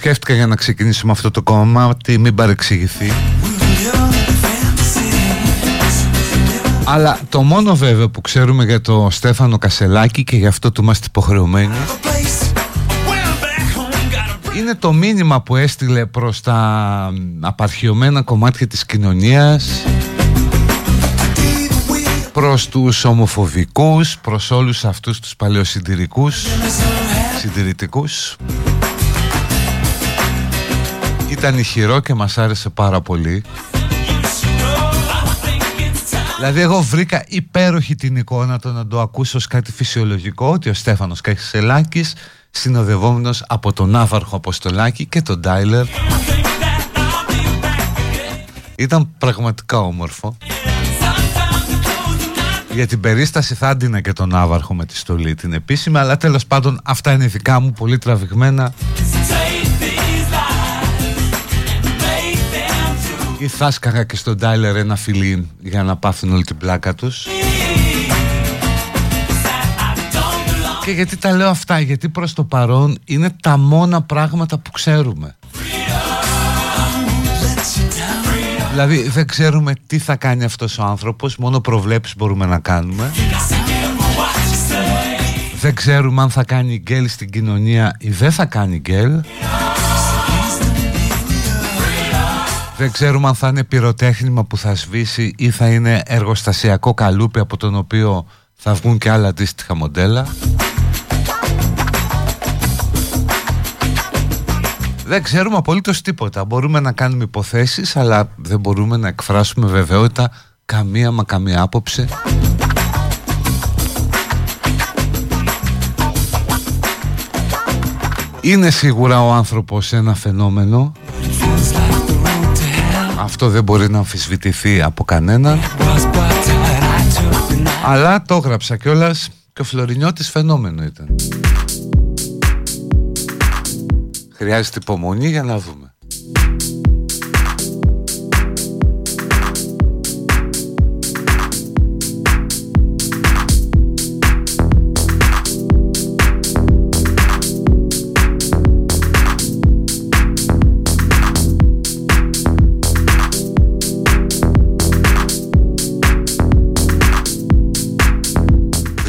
σκέφτηκα για να ξεκινήσουμε αυτό το κομμάτι, μην παρεξηγηθεί. Αλλά το μόνο βέβαιο που ξέρουμε για το Στέφανο Κασελάκη και γι' αυτό του είμαστε υποχρεωμένοι είναι το μήνυμα που έστειλε προς τα απαρχιωμένα κομμάτια της κοινωνίας προς τους ομοφοβικούς, προς όλους αυτούς τους παλαιοσυντηρικούς, συντηρητικούς ήταν ηχηρό και μας άρεσε πάρα πολύ. Δηλαδή εγώ βρήκα υπέροχη την εικόνα το να το ακούσω ως κάτι φυσιολογικό ότι ο Στέφανος Κασελάκης συνοδευόμενος από τον Άβαρχο Αποστολάκη και τον Ντάιλερ ήταν πραγματικά όμορφο. Για την περίσταση θα άντυνα και τον Άβαρχο με τη στολή την επίσημη αλλά τέλος πάντων αυτά είναι δικά μου πολύ τραβηγμένα ή θα σκαγα και στον Τάιλερ ένα φιλί για να πάθουν όλη την πλάκα τους. Και γιατί τα λέω αυτά Γιατί προς το παρόν είναι τα μόνα πράγματα που ξέρουμε. Δηλαδή δεν ξέρουμε τι θα κάνει αυτός ο άνθρωπος Μόνο προβλέψεις μπορούμε να κάνουμε. Δεν ξέρουμε αν θα κάνει γκέλ στην κοινωνία ή δεν θα κάνει γκέλ Δεν ξέρουμε αν θα είναι πυροτέχνημα που θα σβήσει ή θα είναι εργοστασιακό καλούπι από τον οποίο θα βγουν και άλλα αντίστοιχα μοντέλα. Δεν ξέρουμε απολύτως τίποτα. Μπορούμε να κάνουμε υποθέσεις αλλά δεν μπορούμε να εκφράσουμε βεβαιότητα καμία μα καμία άποψη. Είναι σίγουρα ο άνθρωπος ένα φαινόμενο Αυτό δεν μπορεί να αμφισβητηθεί από κανέναν. Αλλά το έγραψα κιόλας και ο Φλωρινιώτης φαινόμενο ήταν. Χρειάζεται υπομονή για να δούμε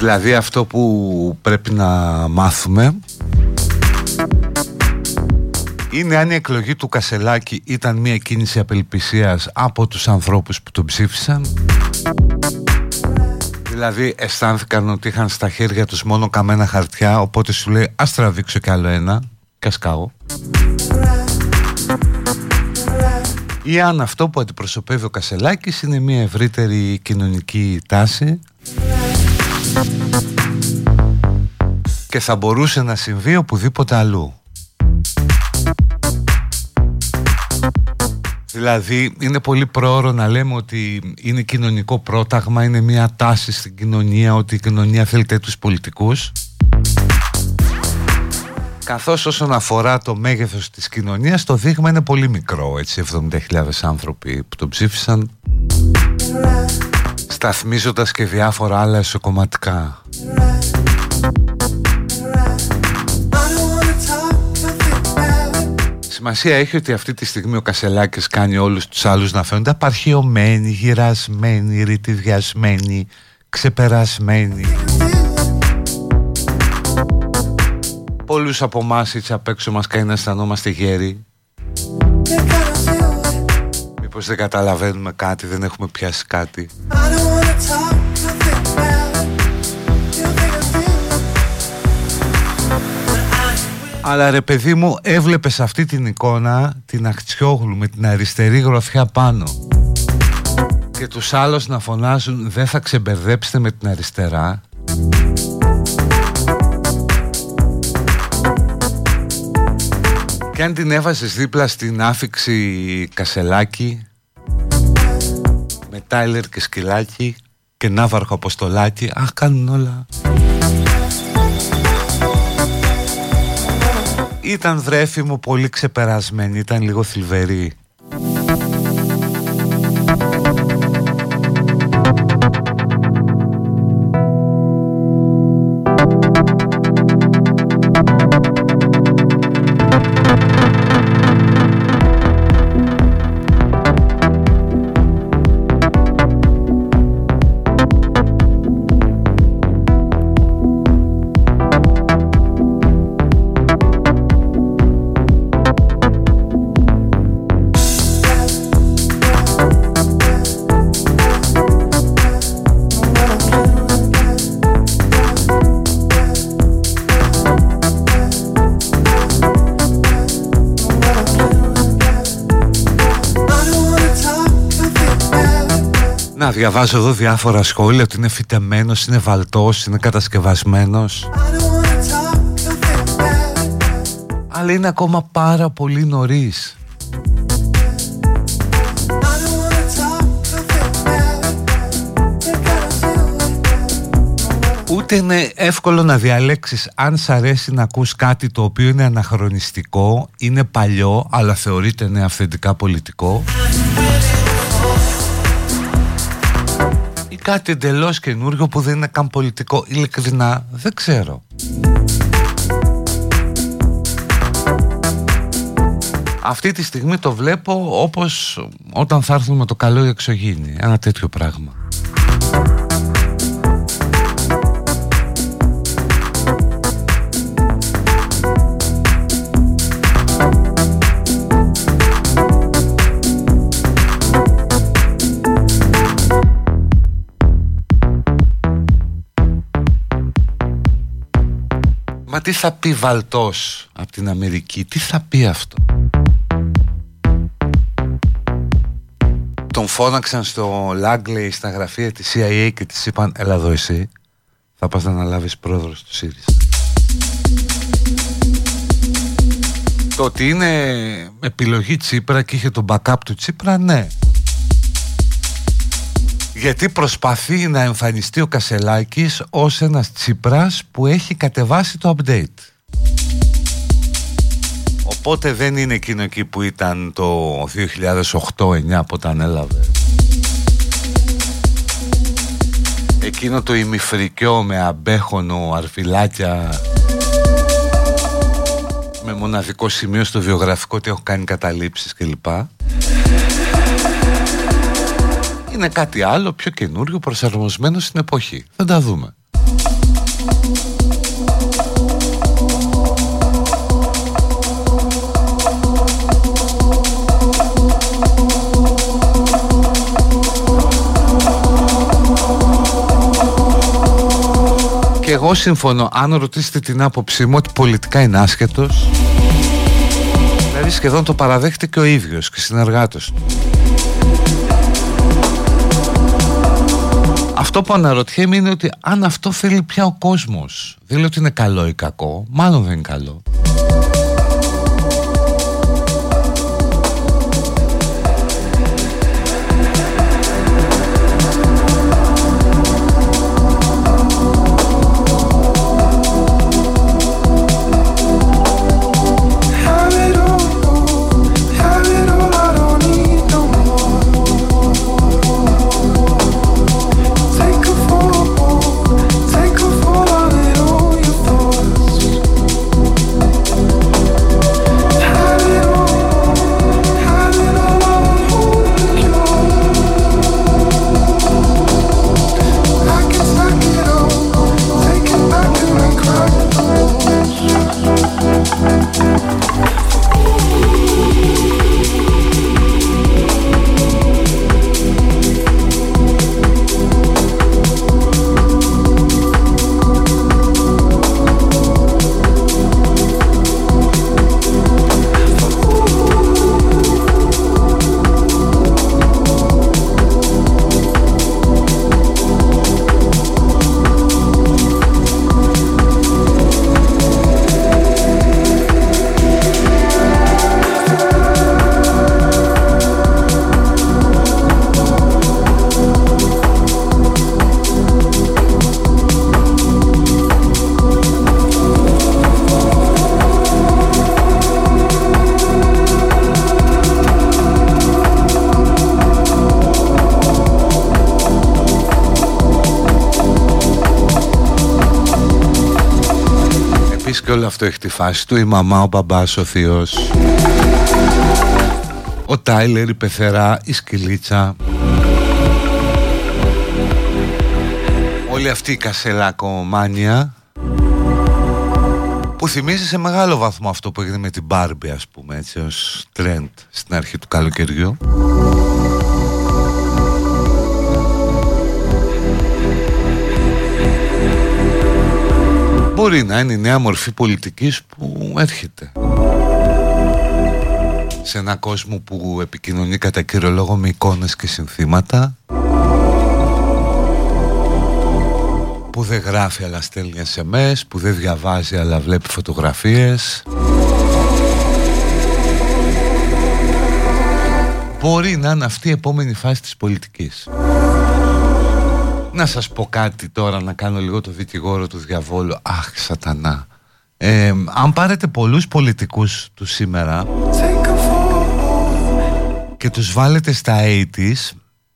Δηλαδή αυτό που πρέπει να μάθουμε είναι αν η εκλογή του Κασελάκη ήταν μια κίνηση απελπισίας από τους ανθρώπους που τον ψήφισαν. Δηλαδή αισθάνθηκαν ότι είχαν στα χέρια τους μόνο καμένα χαρτιά οπότε σου λέει ας τραβήξω κι άλλο ένα και ας ή αν αυτό που αντιπροσωπεύει ο Κασελάκης είναι μια ευρύτερη κοινωνική τάση και θα μπορούσε να συμβεί οπουδήποτε αλλού. Δηλαδή είναι πολύ πρόωρο να λέμε ότι είναι κοινωνικό πρόταγμα, είναι μια τάση στην κοινωνία ότι η κοινωνία θέλει τέτοιους πολιτικούς καθώς όσον αφορά το μέγεθος της κοινωνίας το δείγμα είναι πολύ μικρό έτσι 70.000 άνθρωποι που τον ψήφισαν σταθμίζοντας και διάφορα άλλα εσωκομματικά. Σημασία έχει ότι αυτή τη στιγμή ο Κασελάκης κάνει όλους τους άλλους να φαίνονται απαρχαιωμένοι, γυρασμένοι, ρητιδιασμένοι, ξεπερασμένοι. Πολλούς από εμάς έτσι απ' έξω μας κάνει να αισθανόμαστε γέροι. Μήπως δεν καταλαβαίνουμε κάτι, δεν έχουμε πιάσει κάτι. Αλλά ρε παιδί μου έβλεπες αυτή την εικόνα Την Αχτσιόγλου με την αριστερή γροθιά πάνω Και τους άλλους να φωνάζουν Δεν θα ξεμπερδέψετε με την αριστερά Και αν την έβαζες δίπλα στην άφηξη Κασελάκη Με Τάιλερ και Σκυλάκι Και Ναύαρχο Αποστολάκι Αχ κάνουν όλα. Ήταν βρέφη μου πολύ ξεπερασμένη Ήταν λίγο θλιβερή διαβάζω εδώ διάφορα σχόλια ότι είναι φυτεμένος, είναι βαλτός, είναι κατασκευασμένος. Αλλά είναι ακόμα πάρα πολύ νωρίς. Ούτε είναι εύκολο να διαλέξεις αν σ' αρέσει να ακούς κάτι το οποίο είναι αναχρονιστικό, είναι παλιό αλλά θεωρείται είναι αυθεντικά πολιτικό κάτι εντελώς καινούριο που δεν είναι καν πολιτικό. Ειλικρινά δεν ξέρω. Αυτή τη στιγμή το βλέπω όπως όταν θα έρθουμε το καλό η εξωγήινη. Ένα τέτοιο πράγμα. Μα τι θα πει Βαλτός από την Αμερική, τι θα πει αυτό; Τον φώναξαν στο Λάγκλεϊ στα γραφεία της CIA και της είπαν έλα εδώ εσύ, θα πας να αναλάβεις πρόεδρος του ΣΥΡΙΖΑ. Το ότι είναι επιλογή Τσίπρα και είχε τον backup του Τσίπρα, ναι. Γιατί προσπαθεί να εμφανιστεί ο Κασελάκης ως ένας Τσίπρας που έχει κατεβάσει το update. Οπότε δεν είναι εκείνο εκεί που ήταν το 2008-2009 που όταν έλαβε. Εκείνο το ημιφρικιό με αμπέχονο, αρφιλάκια με μοναδικό σημείο στο βιογραφικό ότι έχω κάνει καταλήψεις κλπ. Είναι κάτι άλλο πιο καινούριο προσαρμοσμένο στην εποχή. Θα τα δούμε. Και εγώ συμφωνώ, αν ρωτήσετε την άποψή μου ότι πολιτικά είναι άσχετος Δηλαδή σχεδόν το παραδέχεται και ο ίδιος και συνεργάτες του Αυτό που αναρωτιέμαι είναι ότι αν αυτό θέλει πια ο κόσμος Δεν λέω ότι είναι καλό ή κακό, μάλλον δεν είναι καλό και όλο αυτό έχει τη φάση του. Η μαμά, ο μπαμπάς, ο θείος. Ο Τάιλερ, η πεθερά, η σκυλίτσα. Όλη αυτή η κασελακομάνια που θυμίζει σε μεγάλο βαθμό αυτό που έγινε με την Μπάρμπι ας πούμε έτσι ως τρέντ στην αρχή του καλοκαιριού μπορεί να είναι η νέα μορφή πολιτικής που έρχεται. Σε ένα κόσμο που επικοινωνεί κατά κύριο λόγο με εικόνες και συνθήματα που δεν γράφει αλλά στέλνει SMS που δεν διαβάζει αλλά βλέπει φωτογραφίες. Μπορεί να είναι αυτή η επόμενη φάση της πολιτικής να σας πω κάτι τώρα να κάνω λίγο το δικηγόρο του διαβόλου. Αχ σατανά. Ε, Αν πάρετε πολλούς πολιτικούς του σήμερα Και τους βάλετε στα 80's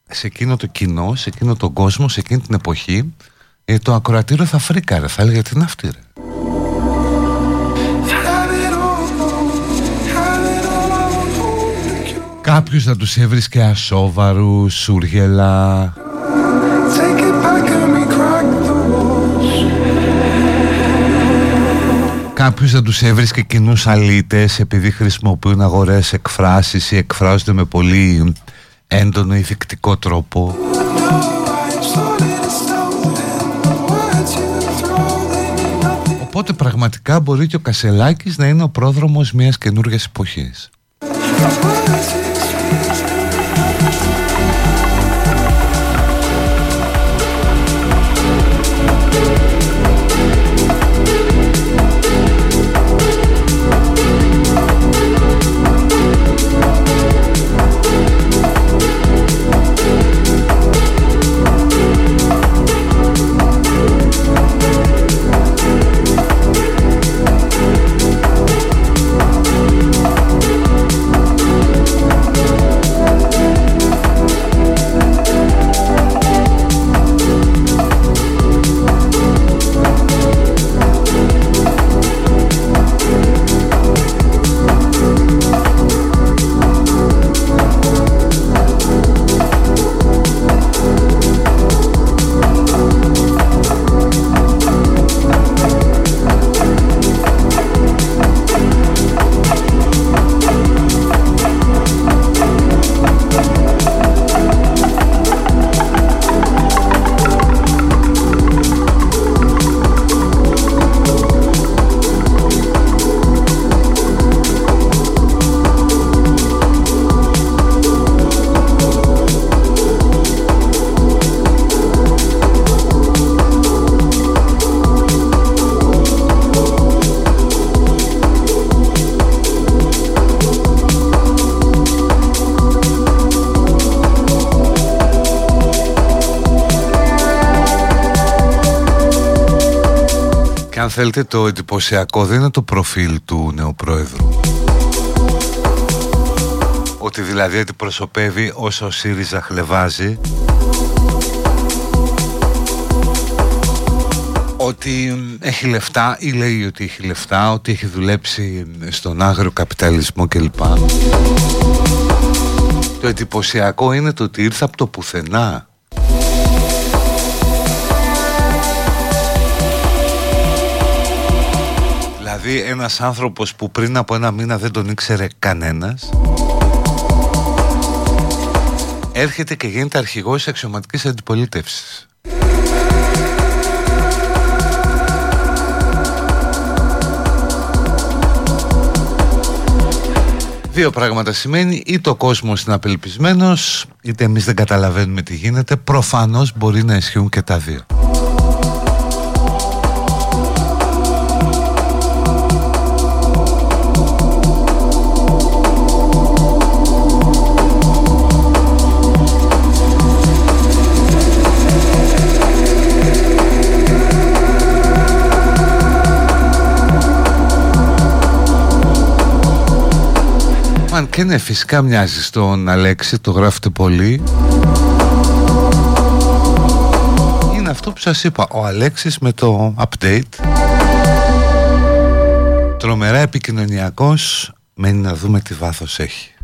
Σε εκείνο το κοινό, σε εκείνο τον κόσμο, σε εκείνη την εποχή ε, Το ακροατήριο θα φρίκαρε Θα έλεγε τι είναι αυτή ρε; Κάποιους θα τους έβρισκε ασόβαρους, σούργελα Κάποιους δεν τους έβρισκε κοινούς αλήτες επειδή χρησιμοποιούν αγορές εκφράσεις ή εκφράζονται με πολύ έντονο ηθικτικό τρόπο. Οπότε πραγματικά μπορεί και ο Κασελάκης να είναι ο πρόδρομος μιας καινούργιας εποχής. Θέλετε το εντυπωσιακό δεν είναι το προφίλ του νέου πρόεδρου ότι δηλαδή αντιπροσωπεύει όσο ο ΣΥΡΙΖΑ χλεβάζει ότι έχει λεφτά ή λέει ότι έχει λεφτά, ότι έχει δουλέψει στον άγριο καπιταλισμό κλπ. Το εντυπωσιακό είναι το ότι ήρθε από το πουθενά. Δηλαδή ένας άνθρωπος που πριν από ένα μήνα δεν τον ήξερε κανένας έρχεται και γίνεται αρχηγός αξιωματικής αντιπολίτευσης. Δύο πράγματα σημαίνει είτε ο κόσμος είναι απελπισμένος είτε εμείς δεν καταλαβαίνουμε τι γίνεται προφανώς μπορεί να ισχύουν και τα δύο και ναι φυσικά μοιάζει στον Αλέξη Το γράφετε πολύ. Είναι αυτό που σας είπα Ο Αλέξης με το update. Τρομερά επικοινωνιακός Μένει να δούμε τι βάθος έχει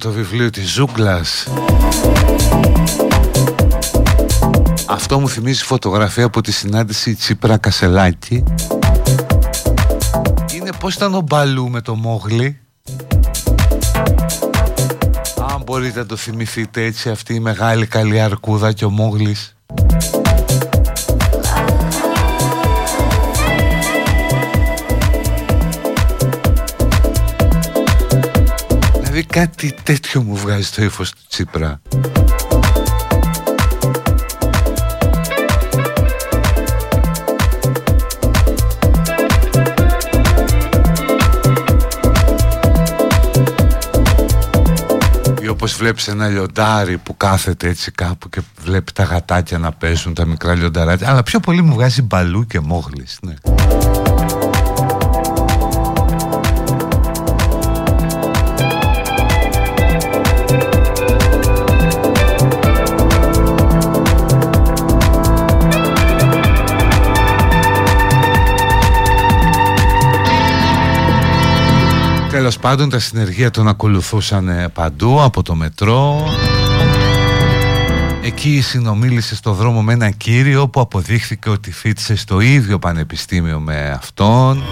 το βιβλίο της Ζούγκλας. Αυτό μου θυμίζει φωτογραφία από τη συνάντηση Τσίπρα Κασελάκη. Είναι πως ήταν ο Μπαλού με το Μόγλι. Αν μπορείτε να το θυμηθείτε έτσι αυτή η μεγάλη καλή αρκούδα και ο Μόγλης κάτι τέτοιο μου βγάζει το ύφος του Τσίπρα. Όπως βλέπεις ένα λιοντάρι που κάθεται έτσι κάπου και βλέπει τα γατάκια να πέσουν τα μικρά λιονταράκια. Αλλά πιο πολύ μου βγάζει μπαλού και μόγλης πάντων τα συνεργεία τον ακολουθούσαν ε, παντού από το μετρό. Εκεί συνομίλησε στο δρόμο με ένα κύριο που αποδείχθηκε ότι φίτησε στο ίδιο πανεπιστήμιο με αυτόν.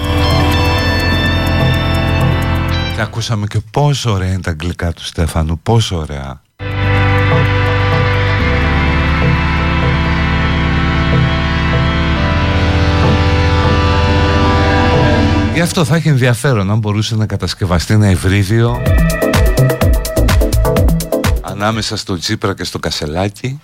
Και ακούσαμε και πόσο ωραία είναι τα αγγλικά του Στέφανου, πόσο ωραία Γι' αυτό θα έχει ενδιαφέρον αν μπορούσε να κατασκευαστεί ένα ευρύδιο ανάμεσα στο Τζίπρα και στο Κασελάκι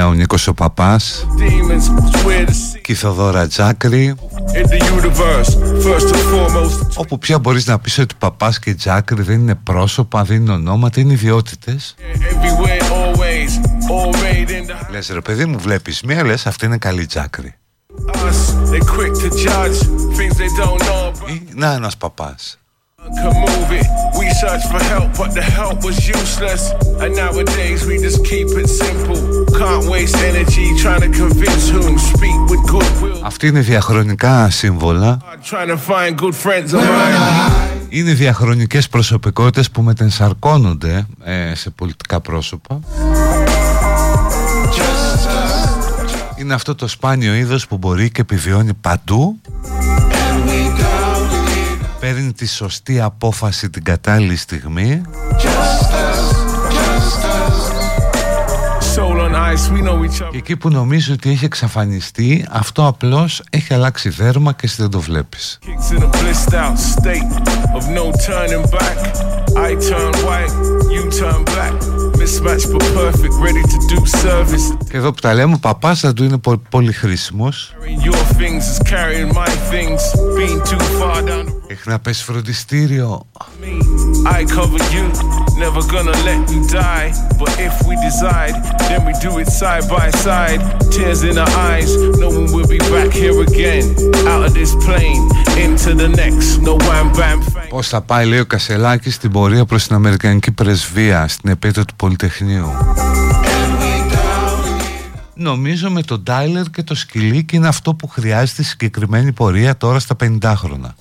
χρειάζεται μνήμα ο Νίκος ο Παπάς και η Θοδόρα Τζάκρη. όπου πια μπορείς να πεις ότι Παπάς και Τζάκρη δεν είναι πρόσωπα, δεν είναι ονόματα, είναι ιδιότητες. Λες ρε παιδί μου βλέπεις μία λες αυτή είναι καλή Τζάκρη. Να ένας παπάς could move it. We searched for help, but the help was useless. And nowadays we just keep it simple. Can't waste energy trying to convince whom. Speak with goodwill. Αυτή είναι διαχρονικά σύμβολα. Trying to find good friends of mine. Είναι διαχρονικές προσωπικότητες που μετενσαρκώνονται ε, σε πολιτικά πρόσωπα. Είναι αυτό το σπάνιο είδος που μπορεί και επιβιώνει παντού παίρνει τη σωστή απόφαση την κατάλληλη στιγμή. Και εκεί που νομίζω ότι έχει εξαφανιστεί αυτό απλώς έχει αλλάξει δέρμα και εσύ δεν το βλέπεις. Και εδώ που τα λέμε ο παπάς θα του είναι πολύ χρήσιμος έχει να πες φροντιστήριο I cover you, never gonna let you die But if we decide, then we do it side by side Tears in our eyes, no one will be back here again Out of this plane, into the next, no wham bam Πώς θα πάει λέει ο Κασελάκης στην πορεία προς την Αμερικανική πρεσβεία στην επέτειο του Πολυτεχνείου Νομίζω με τον Τάιλερ και το σκυλίκι είναι αυτό που χρειάζεται συγκεκριμένη πορεία τώρα στα 50 χρόνια.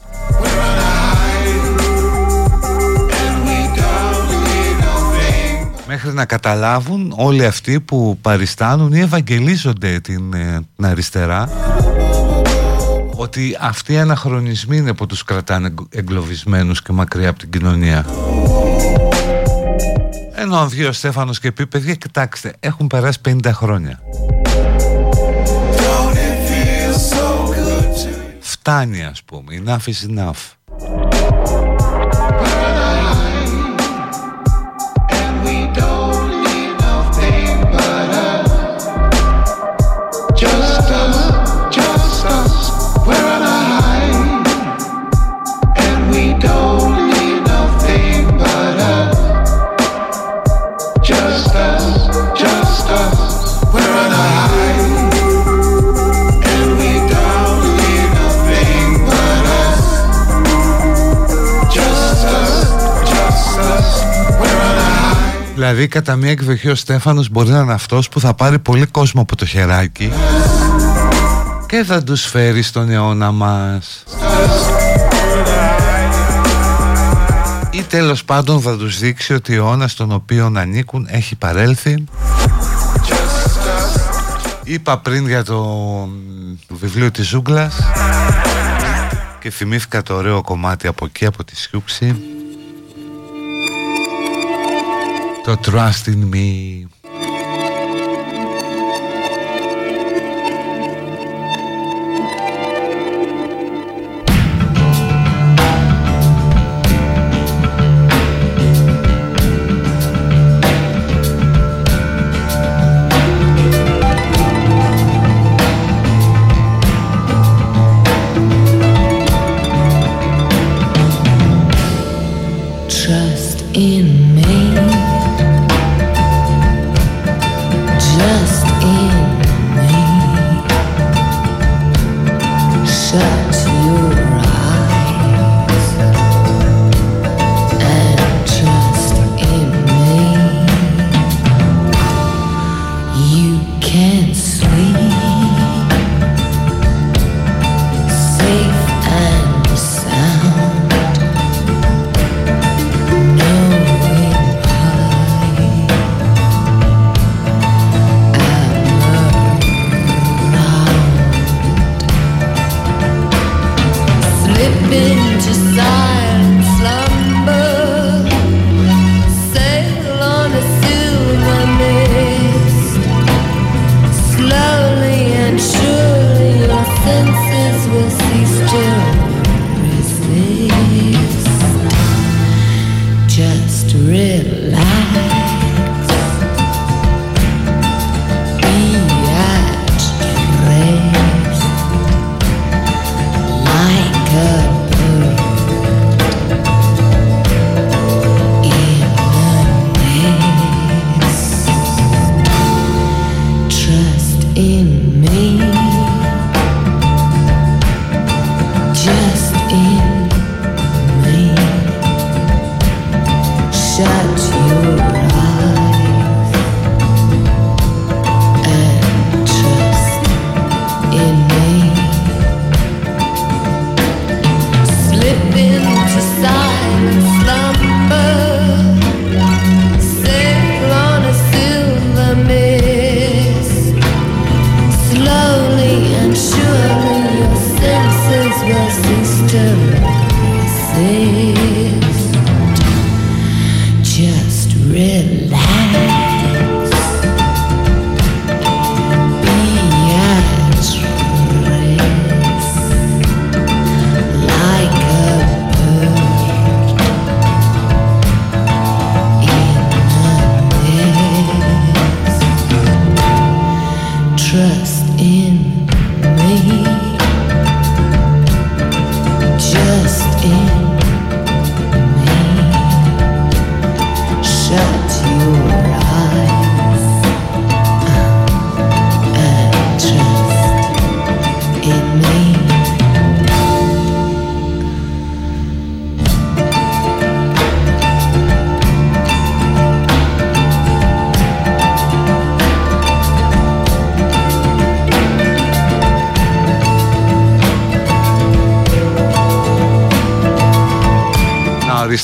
Μέχρι να καταλάβουν όλοι αυτοί που παριστάνουν ή ευαγγελίζονται την, ε, την αριστερά ότι αυτοί οι αναχρονισμοί είναι που τους κρατάνε εγκλωβισμένους και μακριά από την κοινωνία. Ενώ αν βγει ο Στέφανος και πει παιδιά κοιτάξτε έχουν περάσει 50 χρόνια. Φτάνει ας πούμε, enough is enough. Δηλαδή κατά μία εκδοχή ο Στέφανος μπορεί να είναι αυτός που θα πάρει πολύ κόσμο από το χεράκι και θα τους φέρει στον αιώνα μας. Ή τέλος πάντων θα τους δείξει ότι ο αιώνας στον οποίο ανήκουν έχει παρέλθει. Είπα πριν για το βιβλίο της Ζούγκλας και θυμήθηκα το ωραίο κομμάτι από εκεί από τη Σιούξη το Trust in Me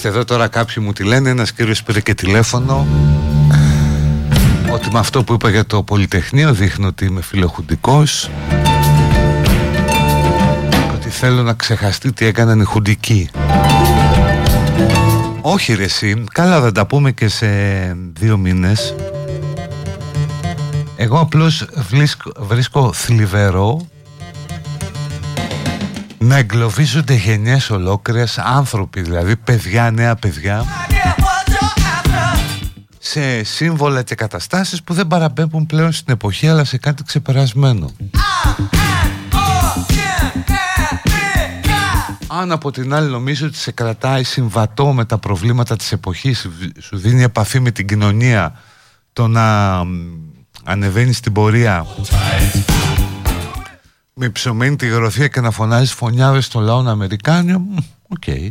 εδώ τώρα κάποιοι μου τη λένε Ένας κύριος πήρε και τηλέφωνο. Ότι με αυτό που είπα για το Πολυτεχνείο Δείχνω ότι είμαι φιλοχουντικός. Ότι θέλω να ξεχαστεί τι έκαναν οι χουντικοί. Όχι ρε εσύ Καλά θα τα πούμε και σε δύο μήνες. Εγώ απλώς βρίσκω, βρίσκω θλιβερό να εγκλωβίζονται γενιές ολόκληρες άνθρωποι δηλαδή παιδιά, νέα παιδιά. Σε σύμβολα και καταστάσεις που δεν παραπέμπουν πλέον στην εποχή αλλά σε κάτι ξεπερασμένο. Αν από την άλλη νομίζω ότι σε κρατάει συμβατό με τα προβλήματα της εποχής σου δίνει επαφή με την κοινωνία το να ανεβαίνεις στην πορεία; Με υψωμένη τη γροθιά και να φωνάζεις φονιάδες των λαών Αμερικάνοι, οκ. Okay.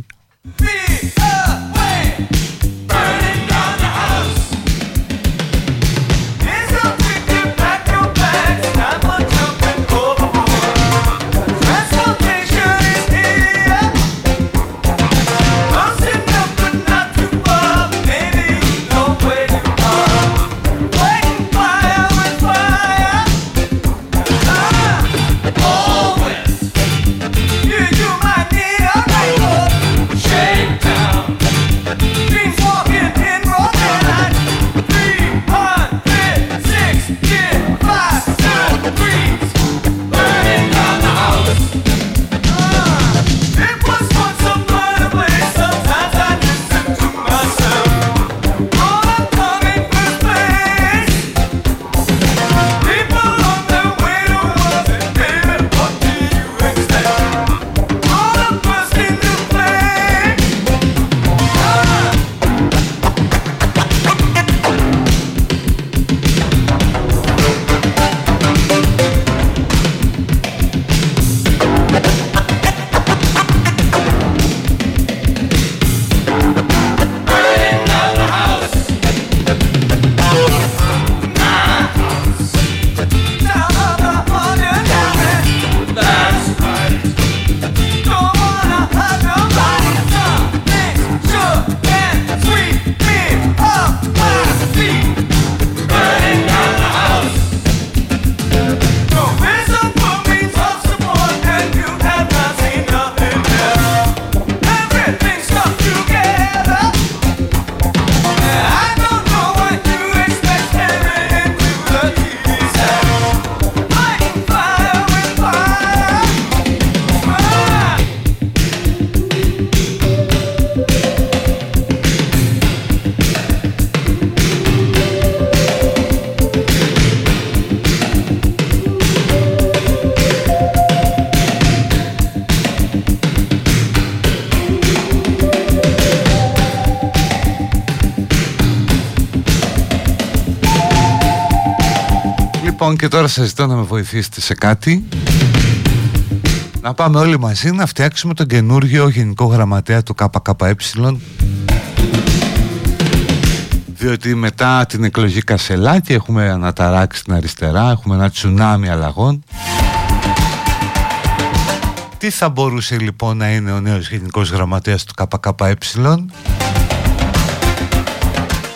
Λοιπόν και τώρα σας ζητώ να με βοηθήσετε σε κάτι Να πάμε όλοι μαζί να φτιάξουμε τον καινούργιο Γενικό Γραμματέα του ΚΚΕ διότι μετά την εκλογή Κασελάκη έχουμε αναταράξει την αριστερά, έχουμε ένα τσουνάμι αλλαγών. Τι θα μπορούσε λοιπόν να είναι ο νέος γενικός γραμματέας του ΚΚΕ;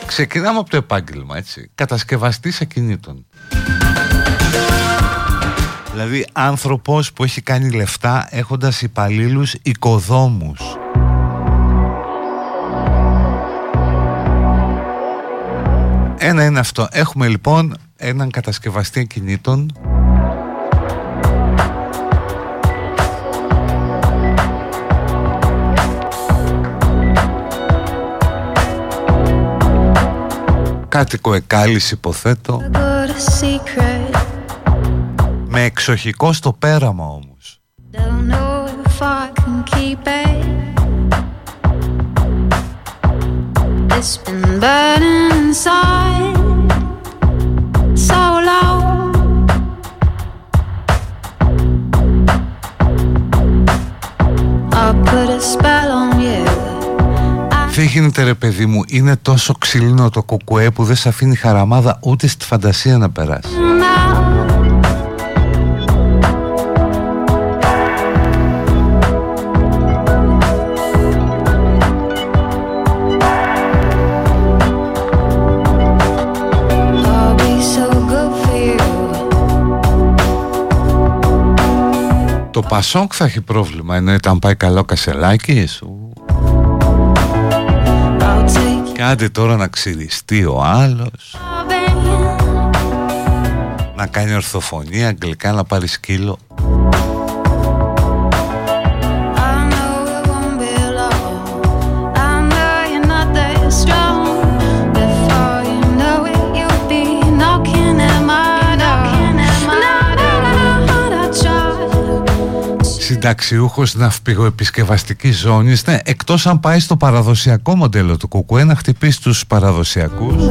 Ξεκινάμε από το επάγγελμα, έτσι. Κατασκευαστής ακινήτων. Δηλαδή άνθρωπος που έχει κάνει λεφτά έχοντας υπαλλήλους οικοδόμους. Ένα είναι αυτό. Έχουμε λοιπόν έναν κατασκευαστή κινήτων κάτοικο εκάλυση υποθέτω με εξοχικό στο πέραμα όμως It's been burning inside so long. I put a spell on you. Δεν γίνεται ρε παιδί μου, είναι τόσο ξύλινο το κουκουέ που δεν σε αφήνει χαραμάδα ούτε στη φαντασία να περάσει. Πασόκ θα έχει πρόβλημα ενώ ήταν πάει καλό κασελάκι σου. Κάντε τώρα να ξυριστεί ο άλλος. Να κάνει ορθοφωνία αγγλικά να πάρει σκύλο συνταξιούχος ναυπηγοεπισκευαστικής ζώνης, ναι, εκτός αν πάει στο παραδοσιακό μοντέλο του Κουκουέ να χτυπήσει του παραδοσιακούς.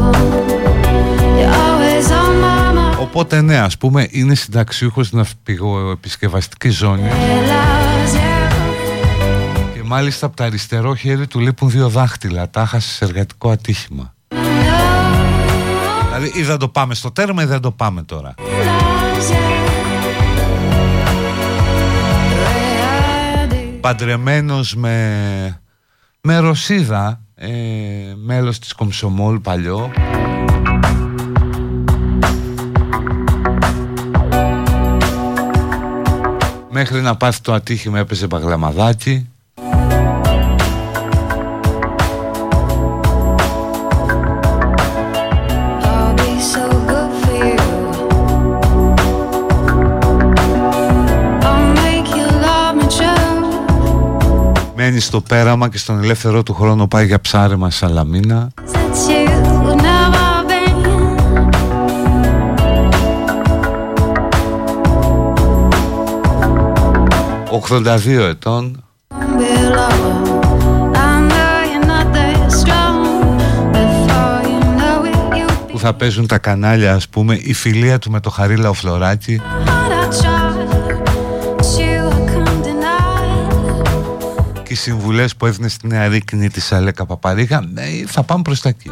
Οπότε ναι, ας πούμε είναι συνταξιούχος ναυπηγοεπισκευαστικής ζώνης και μάλιστα από το αριστερό χέρι του λείπουν δύο δάχτυλα, τα χάσει σε εργατικό ατύχημα. Δηλαδή ή δεν το πάμε στο τέρμα ή δεν το πάμε τώρα. Παντρεμένος με, με Ρωσίδα ε, μέλος της Κομσομόλ παλιό. Μέχρι να πάθει το ατύχημα έπαιζε παγλαμαδάκι μένει στο πέραμα και στον ελεύθερό του χρόνο πάει για ψάρεμα σαλαμίνα. «82 ετών. Που θα παίζουν τα κανάλια ας πούμε η φιλία του με το Χαρίλα ο και οι συμβουλές που έδινε στην νεαρή κοινή της Αλέκα Παπαρίγα ναι, θα πάμε προς τα εκεί.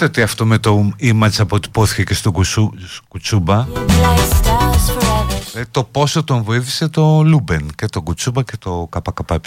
Εννοείται ότι αυτό με το image αποτυπώθηκε και στον Κουτσούμπα. Ε, το πόσο τον βοήθησε το Luben και το Κουτσούμπα και το ΚΚΕ.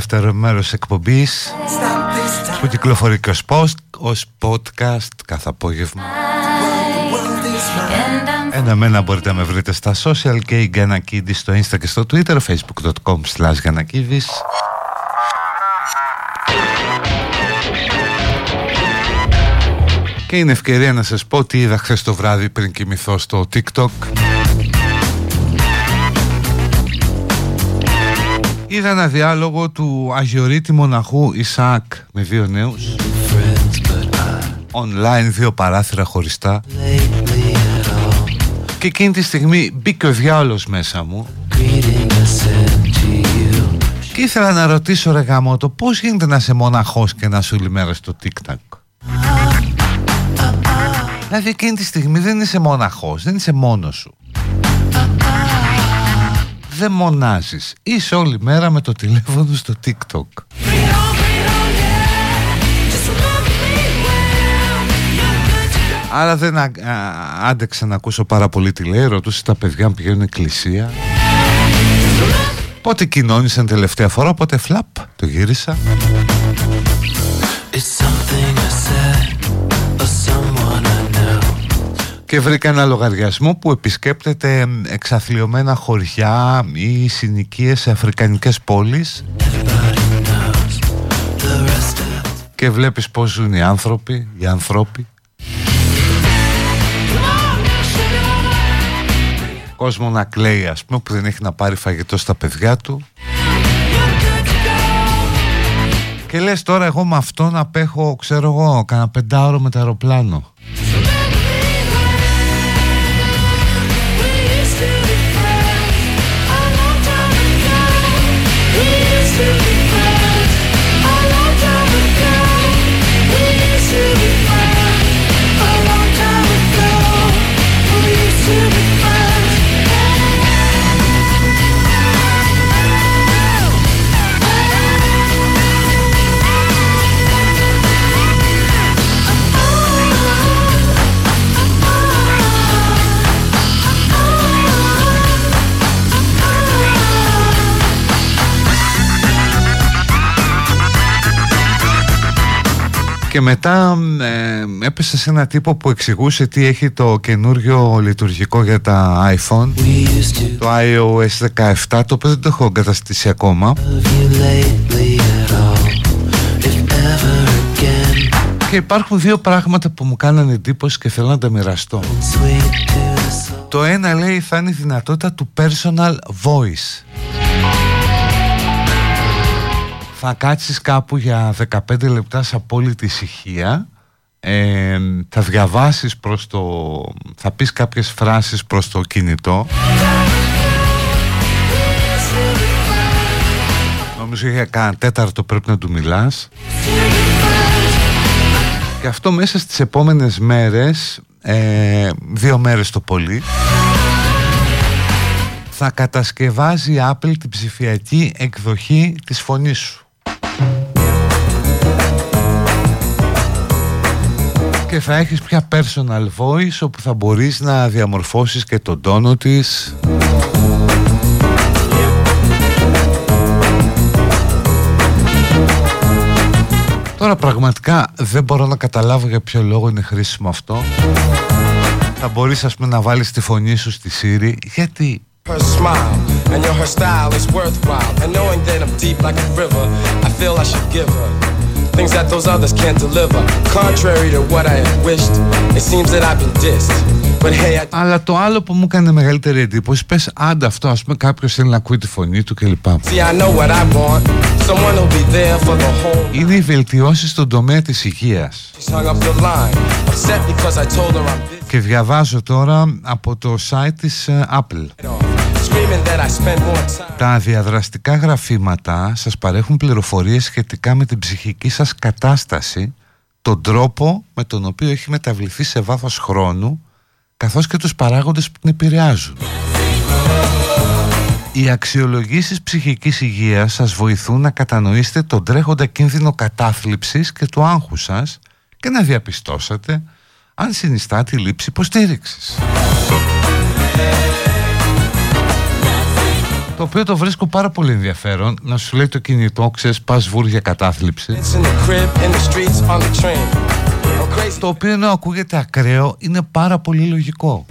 Δεύτερο μέρος εκπομπής που κυκλοφορεί και ως, post, ως podcast κάθε απόγευμα. Ένα μένα μπορείτε να με βρείτε στα social και η Γκανακίδη στο insta και στο twitter facebook.com slash Και είναι ευκαιρία να σας πω τι είδα χθες το βράδυ πριν κοιμηθώ στο TikTok Είδα ένα διάλογο του αγιορείτη μοναχού Ισάκ με δύο νέους. Online δύο παράθυρα χωριστά. Και εκείνη τη στιγμή μπήκε ο διάολος μέσα μου. Και ήθελα να ρωτήσω ρε γάμο το πώς γίνεται να είσαι μοναχός και να σου λιμέρα στο TikTok; Δηλαδή εκείνη τη στιγμή δεν είσαι μοναχός, δεν είσαι μόνος σου δεν μονάζεις. Είσαι όλη μέρα με το τηλέφωνο στο TikTok. Άρα δεν άντεξα να ακούσω πάρα πολύ τηλέ Ρωτούσε τα παιδιά που πηγαίνουν εκκλησία. Πότε κοινώνησαν τελευταία φορά Πότε φλαπ το γύρισα και βρήκα ένα λογαριασμό που επισκέπτεται εξαθλειωμένα χωριά ή συνοικίες σε αφρικανικές πόλεις. Και βλέπεις πως ζουν οι άνθρωποι, οι ανθρώποι. Κόσμο να κλαίει ας πούμε που δεν έχει να πάρει φαγητό στα παιδιά του. Και λες τώρα εγώ με αυτό να απέχω ξέρω εγώ κανένα πεντάωρο με το αεροπλάνο Και μετά ε, έπεσε σε ένα τύπο που εξηγούσε τι έχει το καινούριο λειτουργικό για τα iPhone. Το iOS 17 το οποίο δεν το έχω εγκαταστήσει ακόμα. Και υπάρχουν δύο πράγματα που μου κάνανε εντύπωση και θέλω να τα μοιραστώ. Το ένα λέει θα είναι η δυνατότητα του personal voice θα κάτσεις κάπου για 15 λεπτά σε απόλυτη ησυχία. Ε, θα διαβάσεις προς το θα πεις κάποιες φράσεις προς το κινητό. Νομίζω για κανένα τέταρτο πρέπει να του μιλάς. Και αυτό μέσα στις επόμενες μέρες ε, δύο μέρες το πολύ θα κατασκευάζει η Apple την ψηφιακή εκδοχή της φωνής σου και θα έχεις πια personal voice όπου θα μπορείς να διαμορφώσεις και τον τόνο της. Τώρα πραγματικά δεν μπορώ να καταλάβω για ποιο λόγο είναι χρήσιμο αυτό. Θα μπορείς ας πούμε να βάλεις τη φωνή σου στη Siri Γιατί her smile and your her style is worthwhile and knowing that I'm deep like a river I feel I should give her things that those others can't deliver contrary to what I have wished it seems that I've been dissed But hey, I... Αλλά το άλλο που μου έκανε μεγαλύτερη εντύπωση πες άντε αυτό ας πούμε κάποιος θέλει να ακούει τη φωνή του κλπ Είναι οι βελτιώσεις στον τομέα της υγείας Και διαβάζω τώρα από το site της ε, Apple Τα διαδραστικά γραφήματα σας παρέχουν πληροφορίες σχετικά με την ψυχική σας κατάσταση, τον τρόπο με τον οποίο έχει μεταβληθεί σε βάθος χρόνου, καθώς και τους παράγοντες που την επηρεάζουν. Οι αξιολογήσεις ψυχικής υγείας σας βοηθούν να κατανοήσετε τον τρέχοντα κίνδυνο κατάθλιψης και του άγχου σας και να διαπιστώσετε αν συνιστά τη λήψη υποστήριξης. Το οποίο το βρίσκω πάρα πολύ ενδιαφέρον Να σου λέει το κινητό, ξέρεις, πας βούρ κατάθλιψη. Το οποίο ενώ ακούγεται ακραίο Είναι πάρα πολύ λογικό.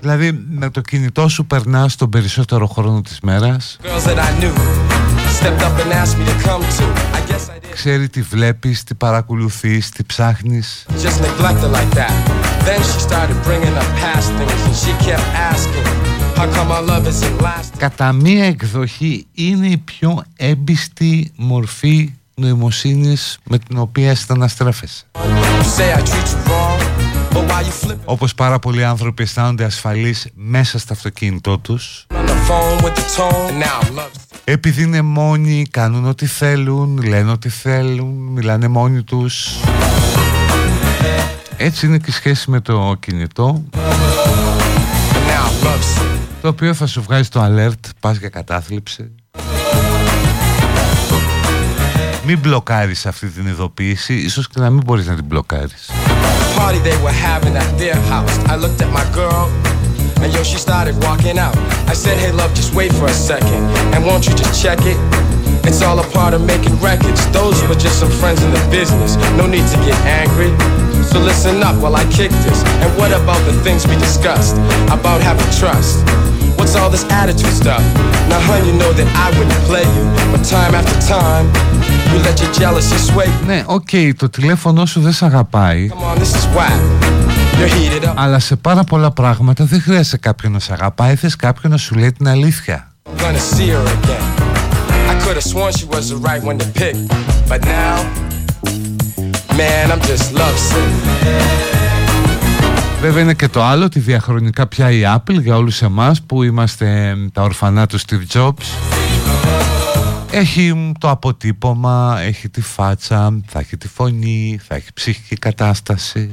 Δηλαδή με το κινητό σου περνάς τον περισσότερο χρόνο της μέρας Ξέρει τι βλέπεις, τι παρακολουθείς, τι ψάχνεις. Κατά μία εκδοχή είναι η πιο έμπιστη μορφή νοημοσύνης με την οποία αισθαναστρέφεσαι όπως πάρα πολλοί άνθρωποι αισθάνονται ασφαλείς μέσα στο αυτοκίνητό τους. Επειδή είναι μόνοι, κάνουν ό,τι θέλουν, λένε ό,τι θέλουν, μιλάνε μόνοι τους. Έτσι είναι και η σχέση με το κινητό. Το οποίο θα σου βγάζει το alert, πας για κατάθλιψη. Μην μπλοκάρεις αυτή την ειδοποίηση Ίσως και να μην μπορείς να την μπλοκάρεις Party they were having at their house. I looked at my girl And yo, she started walking out. I said, hey love, just wait for a second And won't you just check it? It's all a part of making records. Those were just some friends in the business. No need to get angry. So listen up while I kick this. And what about the things we discussed About having trust? What's all this attitude stuff? Now, hun, you know that I wouldn't play you, but time after time, you let your jealousy sway. Ναι, οκ, okay, το τηλέφωνο σου δεν σε αγαπάει. Come on, this is whack. You're heated up. Αλλά σε πάρα πολλά πράγματα δεν χρειάζεται κάποιον να σε αγαπάει, θες κάποιον να σου λέει την αλήθεια. I'm gonna see her again. I could have sworn she was the right one to pick, but now, man, I'm just lovesick. Βέβαια είναι και το άλλο ότι διαχρονικά πια η Apple για όλους εμάς που είμαστε τα ορφανά του Steve Jobs έχει το αποτύπωμα, έχει τη φάτσα, θα έχει τη φωνή, θα έχει ψυχική κατάσταση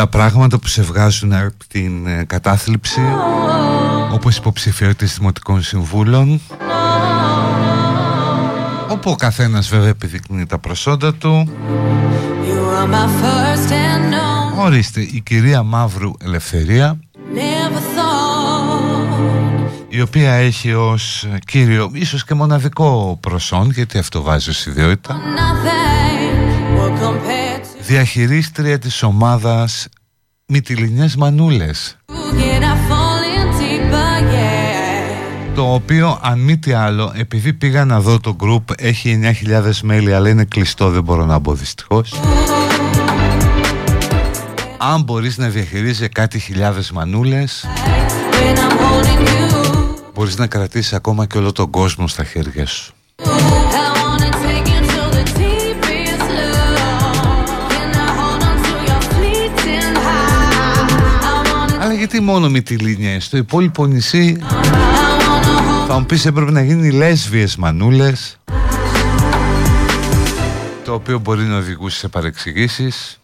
άλλα πράγματα που σε βγάζουν από την ε, κατάθλιψη όπως υποψηφιότητες δημοτικών συμβούλων όπου ο καθένας βέβαια επιδεικνύει τα προσόντα του. Ορίστε η κυρία Μαύρου Ελευθερία η οποία έχει ως κύριο ίσως και μοναδικό προσόν γιατί αυτό βάζει ως ιδιότητα διαχειρίστρια της ομάδας Μυτιλινιές Μανούλες. Το οποίο αν μη τι άλλο επειδή πήγα να δω το group έχει 9.000 μέλη αλλά είναι κλειστό δεν μπορώ να μπω δυστυχώς. Αν μπορείς να διαχειρίζεσαι κάτι χιλιάδες μανούλες μπορείς να κρατήσεις ακόμα και όλο τον κόσμο στα χέρια σου γιατί μόνο με τη λίνια στο υπόλοιπο νησί θα μου πεις έπρεπε να γίνει λέσβιες μανούλες το οποίο μπορεί να οδηγούσε σε παρεξηγήσεις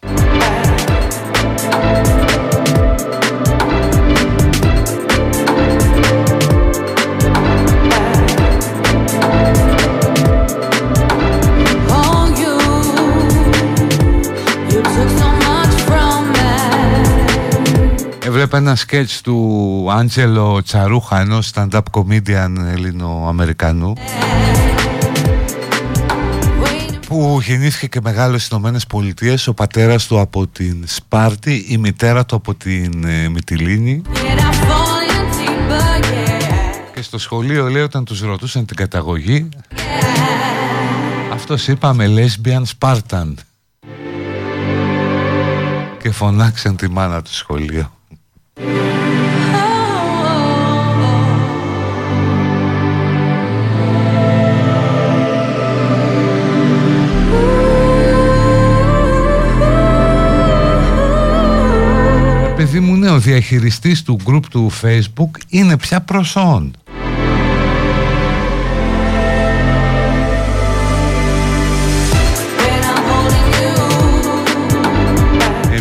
Έβλεπα ένα σκέτς του Άντζελο Τσαρούχα ενός stand-up comedian Ελληνοαμερικανού που γεννήθηκε και μεγάλο στις Ηνωμένες Πολιτείες. Ο πατέρας του από την Σπάρτη η μητέρα του από την ε, Μυτιλίνη. Και στο σχολείο λέει όταν τους ρωτούσαν την καταγωγή αυτός είπαμε lesbian Spartan και φωνάξαν τη μάνα του σχολείο παιδί μου ναι, ο διαχειριστής του group του facebook είναι πια προσόν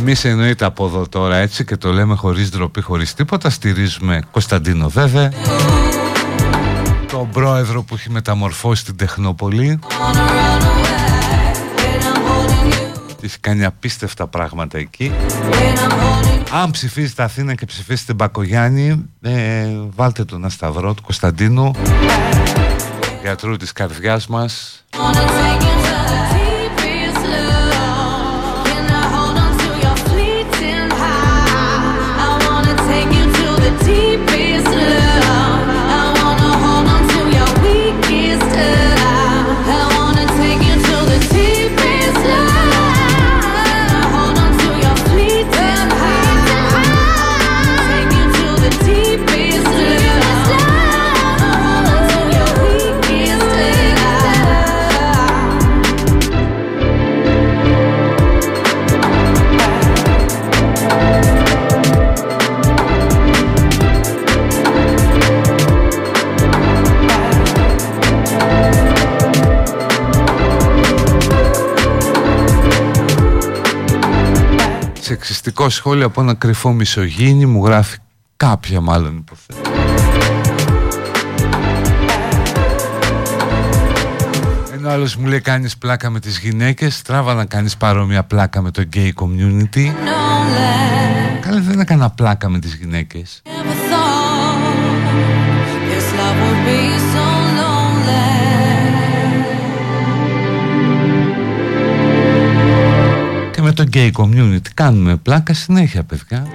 Εμείς εννοείται από εδώ τώρα έτσι και το λέμε χωρίς ντροπή, χωρίς τίποτα. Στηρίζουμε Κωνσταντίνο βέβαια. Τον πρόεδρο που έχει μεταμορφώσει την Τεχνόπολη. Έχει κάνει απίστευτα πράγματα εκεί. Αν ψηφίζετε Αθήνα και ψηφίσετε Μπακογιάννη ε, Βάλτε τον ένα σταυρό του Κωνσταντίνου. Γιατρού της καρδιάς μας σεξιστικό σχόλιο από ένα κρυφό μισογίνη μου γράφει κάποια μάλλον υποθέτω Ενώ άλλος μου λέει κάνεις πλάκα με τις γυναίκες Τράβα να κάνεις παρόμοια πλάκα με το gay community Καλά δεν έκανα πλάκα με τις γυναίκες με το gay community. Κάνουμε πλάκα συνέχεια παιδιά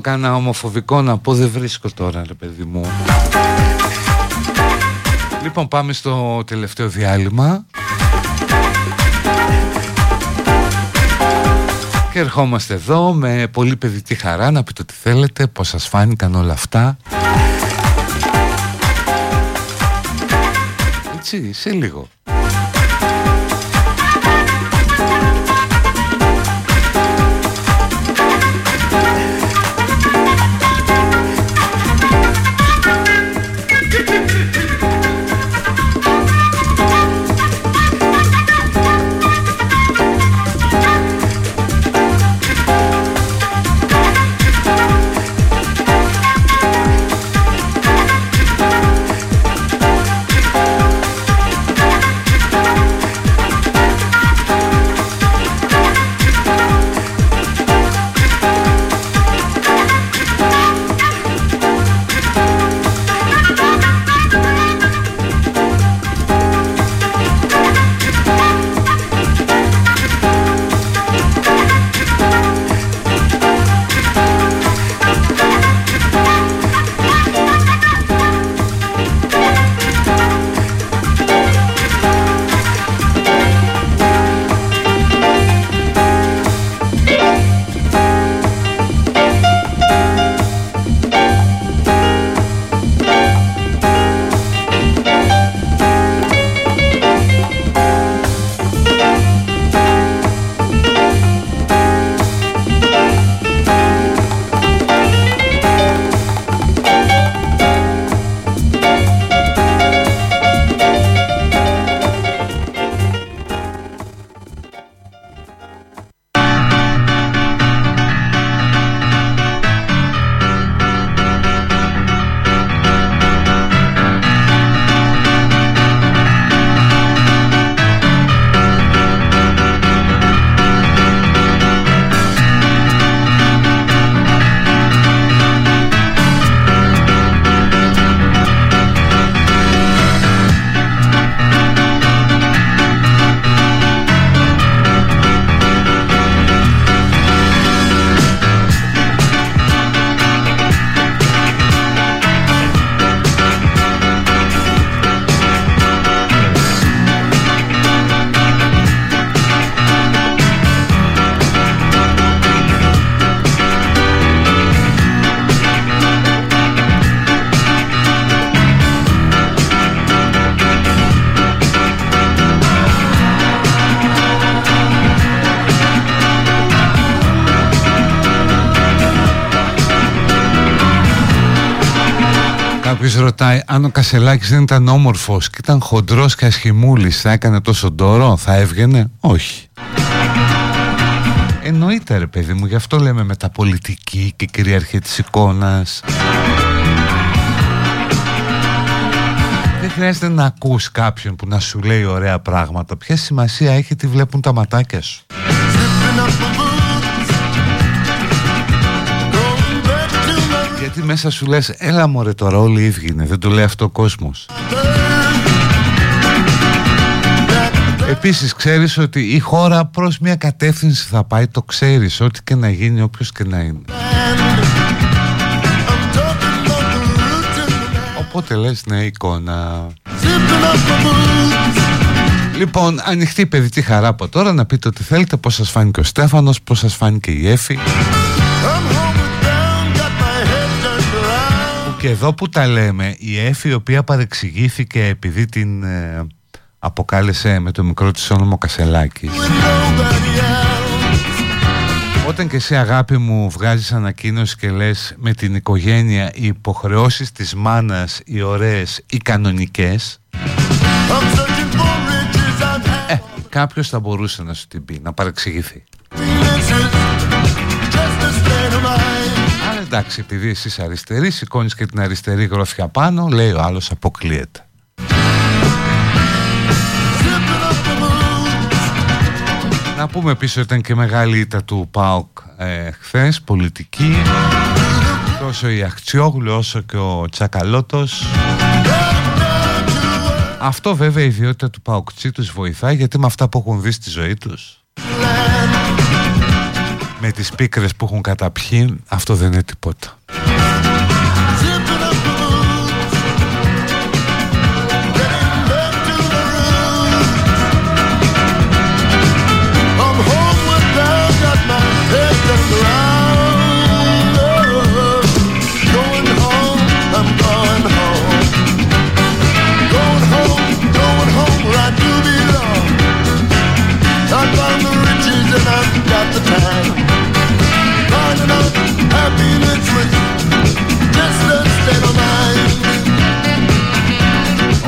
Ψάχνω κανένα ομοφοβικό να πω, δεν βρίσκω τώρα ρε παιδί μου. Λοιπόν πάμε στο τελευταίο διάλειμμα. Και ερχόμαστε εδώ με πολύ παιδική χαρά να πείτε τι θέλετε, πώς σας φάνηκαν όλα αυτά. Έτσι, σε λίγο. Ρωτάει αν ο Κασελάκης δεν ήταν όμορφος και ήταν χοντρός και ασχημούλης θα έκανε τόσο ντόρο, θα έβγαινε, όχι. Εννοείται ρε παιδί μου, γι' αυτό λέμε μεταπολιτική και κυριαρχία της εικόνας. Δεν χρειάζεται να ακούς κάποιον που να σου λέει ωραία πράγματα. Ποια σημασία έχει τι βλέπουν τα ματάκια σου. Γιατί μέσα σου λες Έλα μωρέ τώρα όλοι οι ίδιοι είναι Δεν το λέει αυτό ο κόσμος Επίσης ξέρεις ότι η χώρα προς μια κατεύθυνση θα πάει Το ξέρεις ό,τι και να γίνει όποιος και να είναι. Οπότε λες ναι εικόνα. Λοιπόν, ανοιχτή παιδική χαρά από τώρα να πείτε ό,τι θέλετε Πώς σας φάνηκε ο Στέφανος, πώς σας φάνηκε η Έφη Και εδώ που τα λέμε, η Εφη η οποία παρεξηγήθηκε επειδή την ε, αποκάλεσε με το μικρό της όνομα Κασελάκης. Όταν και εσύ αγάπη μου βγάζεις ανακοίνωση και λες με την οικογένεια οι υποχρεώσεις της μάνας οι ωραίες οι κανονικές ε, κάποιος θα μπορούσε να σου την πει, να παρεξηγηθεί εντάξει, επειδή εσύ αριστερή, σηκώνεις και την αριστερή γροθιά πάνω, λέει ο άλλος αποκλείεται. Να πούμε πίσω ήταν και μεγάλη ήττα του ΠΑΟΚ ε, χθες, πολιτική. Τόσο η Αχτσιόγλου όσο και ο Τσακαλώτος. Αυτό βέβαια η ιδιότητα του ΠΑΟΚ τους βοηθάει γιατί με αυτά που έχουν δει στη ζωή τους με με τις πίκρες που έχουν καταπιεί αυτό δεν είναι τίποτα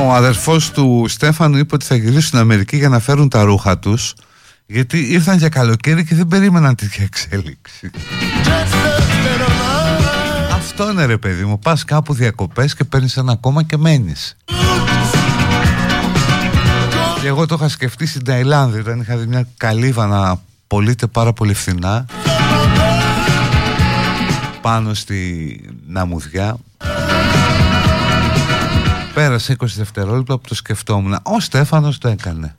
Ο αδερφός του Στέφανου είπε ότι θα γυρίσουν στην Αμερική για να φέρουν τα ρούχα τους γιατί ήρθαν για καλοκαίρι και δεν περίμεναν τέτοια εξέλιξη. Αυτό είναι ρε παιδί μου, πας κάπου διακοπές και παίρνεις ένα κόμμα και μένεις. Και εγώ το είχα σκεφτεί στην Ταϊλάνδη όταν είχα δει μια καλύβα να πωλείται πάρα πολύ φθηνά πάνω στη Ναμουδιά Πέρασε 20 δευτερόλεπτα που το σκεφτόμουν. Ο Στέφανος το έκανε.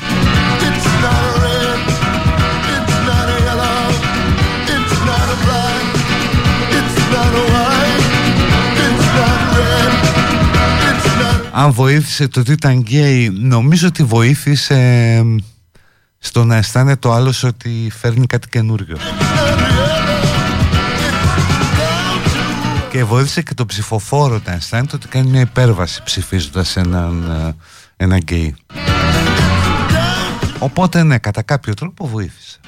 Αν βοήθησε το ότι ήταν γκέι Νομίζω ότι βοήθησε Στο να αισθάνεται το άλλος ότι φέρνει κάτι καινούριο Και βοήθησε και το ψηφοφόρο να αισθάνεται ότι κάνει μια υπέρβαση ψηφίζοντας έναν, ε, ένα γκέι. Οπότε ναι, κατά κάποιο τρόπο βοήθησε.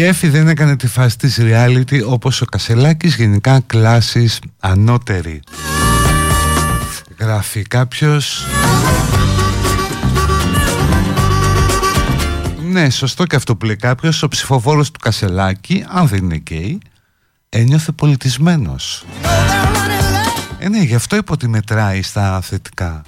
Η Εφη δεν έκανε τη φάση της reality όπως ο Κασελάκης γενικά κλάσεις ανώτερη. Γράφει κάποιος... Ναι, σωστό και αυτό που λέει κάποιος, ο ψηφοφόρος του Κασελάκη, αν δεν είναι γκέι, ένιωθε πολιτισμένος. Ε, ναι, γι' αυτό είπε ότι μετράει στα θετικά.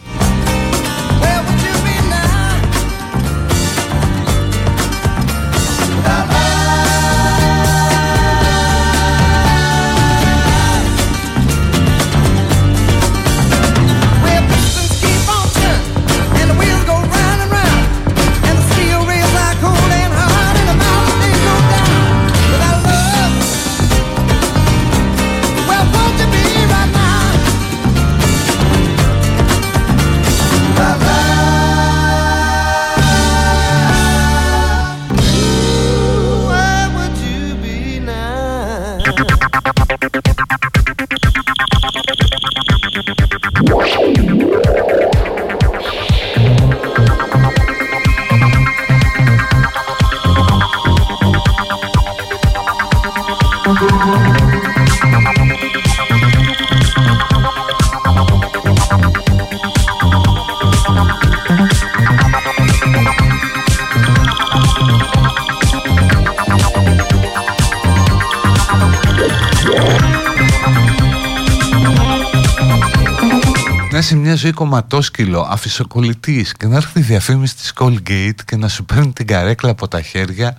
Ζωή κομματόσκυλο, αφισοκολλητής και να έρχεται η διαφήμιση της Colgate και να σου παίρνει την καρέκλα από τα χέρια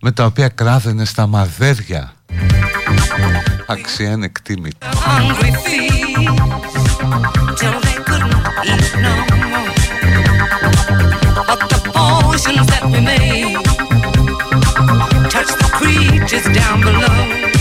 με τα οποία κράδαινε στα μαδέρια. Αξία ανεκτήμητη. down below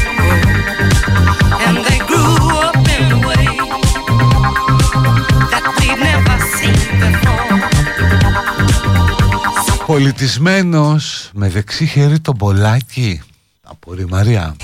Πολιτισμένος με δεξί χέρι το μπολάκι από Μαρία.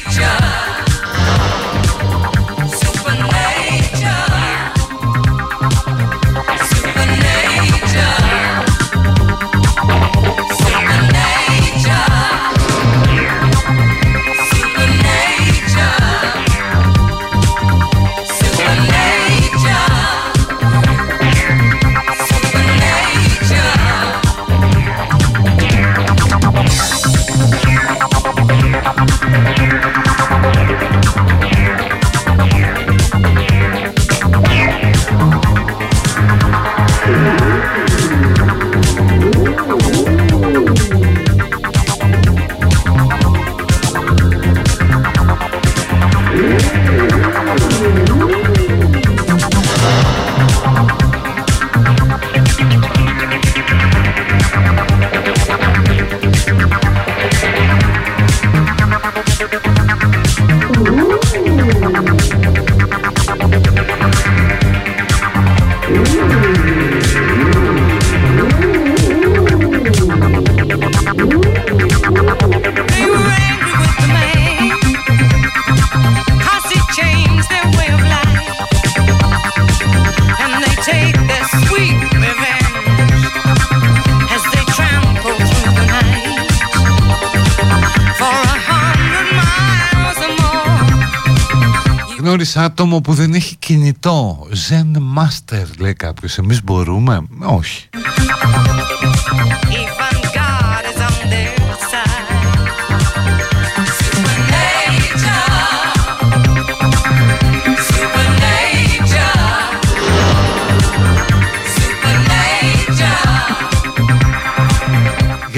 Γνώρισα άτομο που δεν έχει κινητό. Zen Master λέει κάποιος. Εμείς μπορούμε; Όχι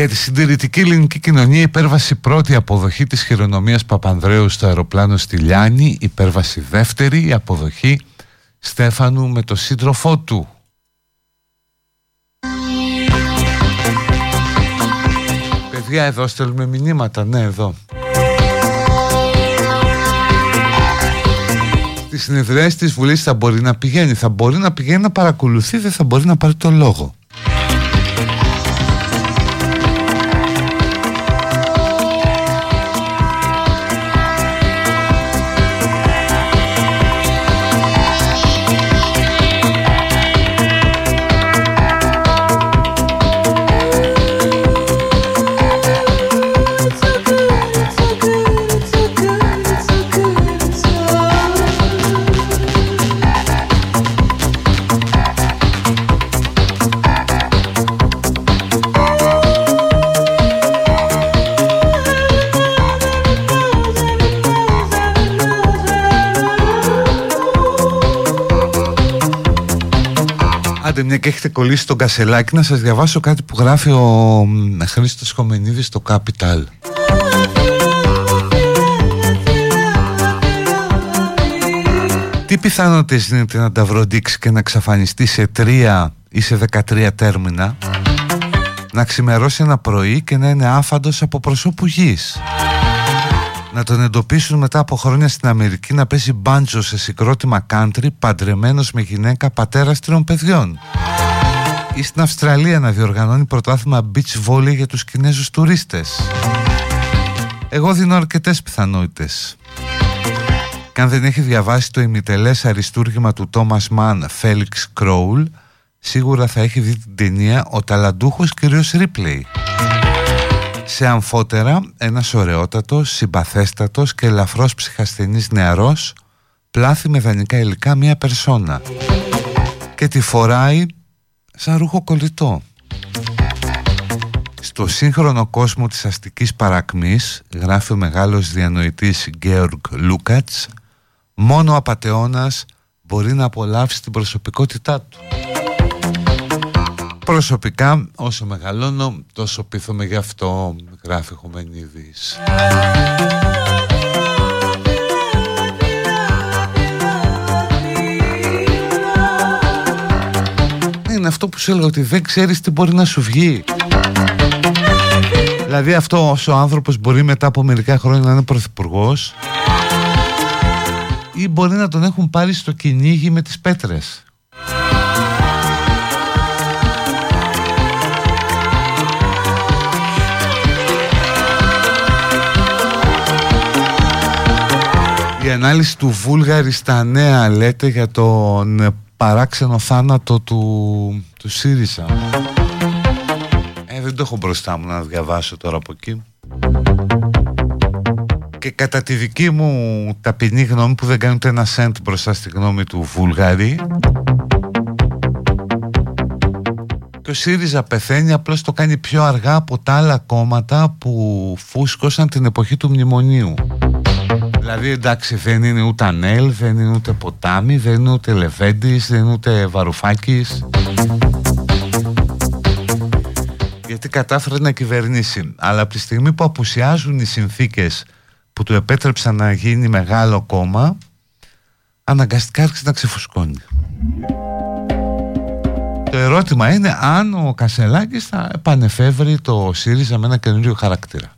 Για τη συντηρητική ελληνική κοινωνία υπέρβαση πρώτη αποδοχή της χειρονομίας Παπανδρέου στο αεροπλάνο στη Λιάνη υπέρβαση δεύτερη η αποδοχή Στέφανου με το σύντροφό του. Παιδιά εδώ στέλνουμε μηνύματα, ναι εδώ. Στη συνεδριάση της Βουλής θα μπορεί να πηγαίνει. Θα μπορεί να πηγαίνει να παρακολουθεί Δεν θα μπορεί να πάρει το λόγο μια και έχετε κολλήσει τον κασελάκι να σας διαβάσω κάτι που γράφει ο Χρήστος Χομενίδης στο Capital. Τι πιθανότητες είναι να τα βροντίξει και να εξαφανιστεί σε τρία ή σε 13 τέρμινα να ξημερώσει ένα πρωί και να είναι άφαντος από προσώπου γης; Να τον εντοπίσουν μετά από χρόνια στην Αμερική να παίζει μπάντζο σε συγκρότημα country παντρεμένος με γυναίκα πατέρας τριών παιδιών. Ή στην Αυστραλία να διοργανώνει πρωτάθλημα beach volley για τους Κινέζους τουρίστες. Εγώ δίνω αρκετές πιθανότητες. Και αν δεν έχει διαβάσει το ημιτελές αριστούργημα του Τόμας Μαν Φέλιξ Κρόουλ σίγουρα θα έχει δει την ταινία «Ο ταλαντούχος κ. Ρίπλεϊ» Σε αμφότερα ένας ωραιότατος, συμπαθέστατος και ελαφρώς ψυχασθενής νεαρός πλάθει με δανεικά υλικά μία περσόνα και τη φοράει σαν ρούχο κολλητό. Στο σύγχρονο κόσμο της αστικής παρακμής γράφει ο μεγάλος διανοητής Γκέοργ Λούκατς μόνο ο απατεώνας μπορεί να απολαύσει την προσωπικότητά του. Προσωπικά όσο μεγαλώνω τόσο πείθομαι γι' αυτό γράφει Χωμενίδης. Είναι αυτό που σου έλεγα ότι δεν ξέρεις τι μπορεί να σου βγει. Δηλαδή αυτό ο άνθρωπος μπορεί μετά από μερικά χρόνια να είναι πρωθυπουργός ή μπορεί να τον έχουν πάρει στο κυνήγι με τις πέτρες. Η ανάλυση του Βούλγαρη στα νέα λέτε για τον παράξενο θάνατο του, του ΣΥΡΙΖΑ. Ε, δεν το έχω μπροστά μου να διαβάσω τώρα από εκεί. Και κατά τη δική μου ταπεινή γνώμη που δεν κάνει ούτε ένα σέντ μπροστά στη γνώμη του Βουλγαρή και ο ΣΥΡΙΖΑ πεθαίνει απλώς το κάνει πιο αργά από τα άλλα κόμματα που φούσκωσαν την εποχή του μνημονίου. Δηλαδή εντάξει δεν είναι ούτε Ανέλ, δεν είναι ούτε Ποτάμι, δεν είναι ούτε Λεβέντης, δεν είναι ούτε Βαρουφάκης γιατί κατάφερε να κυβερνήσει αλλά από τη στιγμή που απουσιάζουν οι συνθήκες που του επέτρεψαν να γίνει μεγάλο κόμμα αναγκαστικά άρχισε να ξεφουσκώνει. Το ερώτημα είναι αν ο Κασελάκης θα επανεφεύρει το ΣΥΡΙΖΑ με ένα καινούριο χαρακτήρα.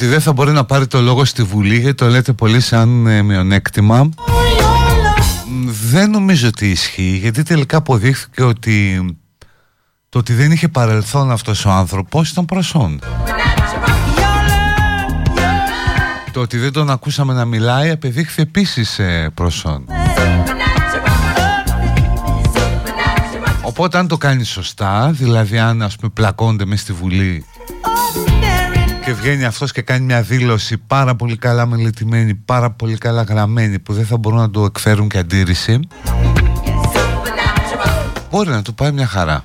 Ότι δεν θα μπορεί να πάρει το λόγο στη Βουλή γιατί το λέτε πολύ σαν ε, μειονέκτημα. Δεν νομίζω ότι ισχύει γιατί τελικά αποδείχθηκε ότι το ότι δεν είχε παρελθόν αυτός ο άνθρωπος ήταν προσόν το ότι δεν τον ακούσαμε να μιλάει απεδείχθη επίσης ε, προσόν Οπότε αν το κάνει σωστά, δηλαδή αν ας πούμε πλακώνται μες στη Βουλή και βγαίνει αυτός και κάνει μια δήλωση πάρα πολύ καλά μελετημένη, πάρα πολύ καλά γραμμένη που δεν θα μπορούν να του εκφέρουν και αντίρρηση μπορεί να του πάει μια χαρά.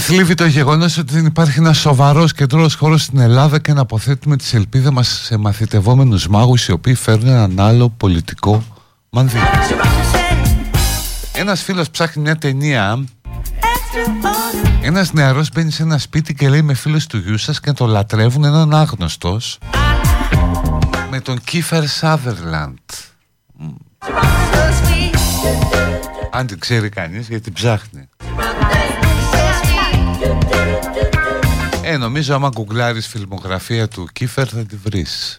Θλίβει το γεγονός ότι δεν υπάρχει ένας σοβαρός κεντρό χώρος στην Ελλάδα και να αποθέτουμε τι ελπίδε μας σε μαθητευόμενους μάγους οι οποίοι φέρνουν έναν άλλο πολιτικό μανδύα. Ένας φίλος ψάχνει μια ταινία. Ένας νεαρός μπαίνει σε ένα σπίτι και λέει με φίλους του γιού σας και το λατρεύουν έναν άγνωστος με τον Κίφερ Σάδερλαντ. Αν την ξέρει κανείς γιατί ψάχνει. Ε, νομίζω άμα γκουγκλάρεις φιλμογραφία του Κίφερ θα τη βρεις.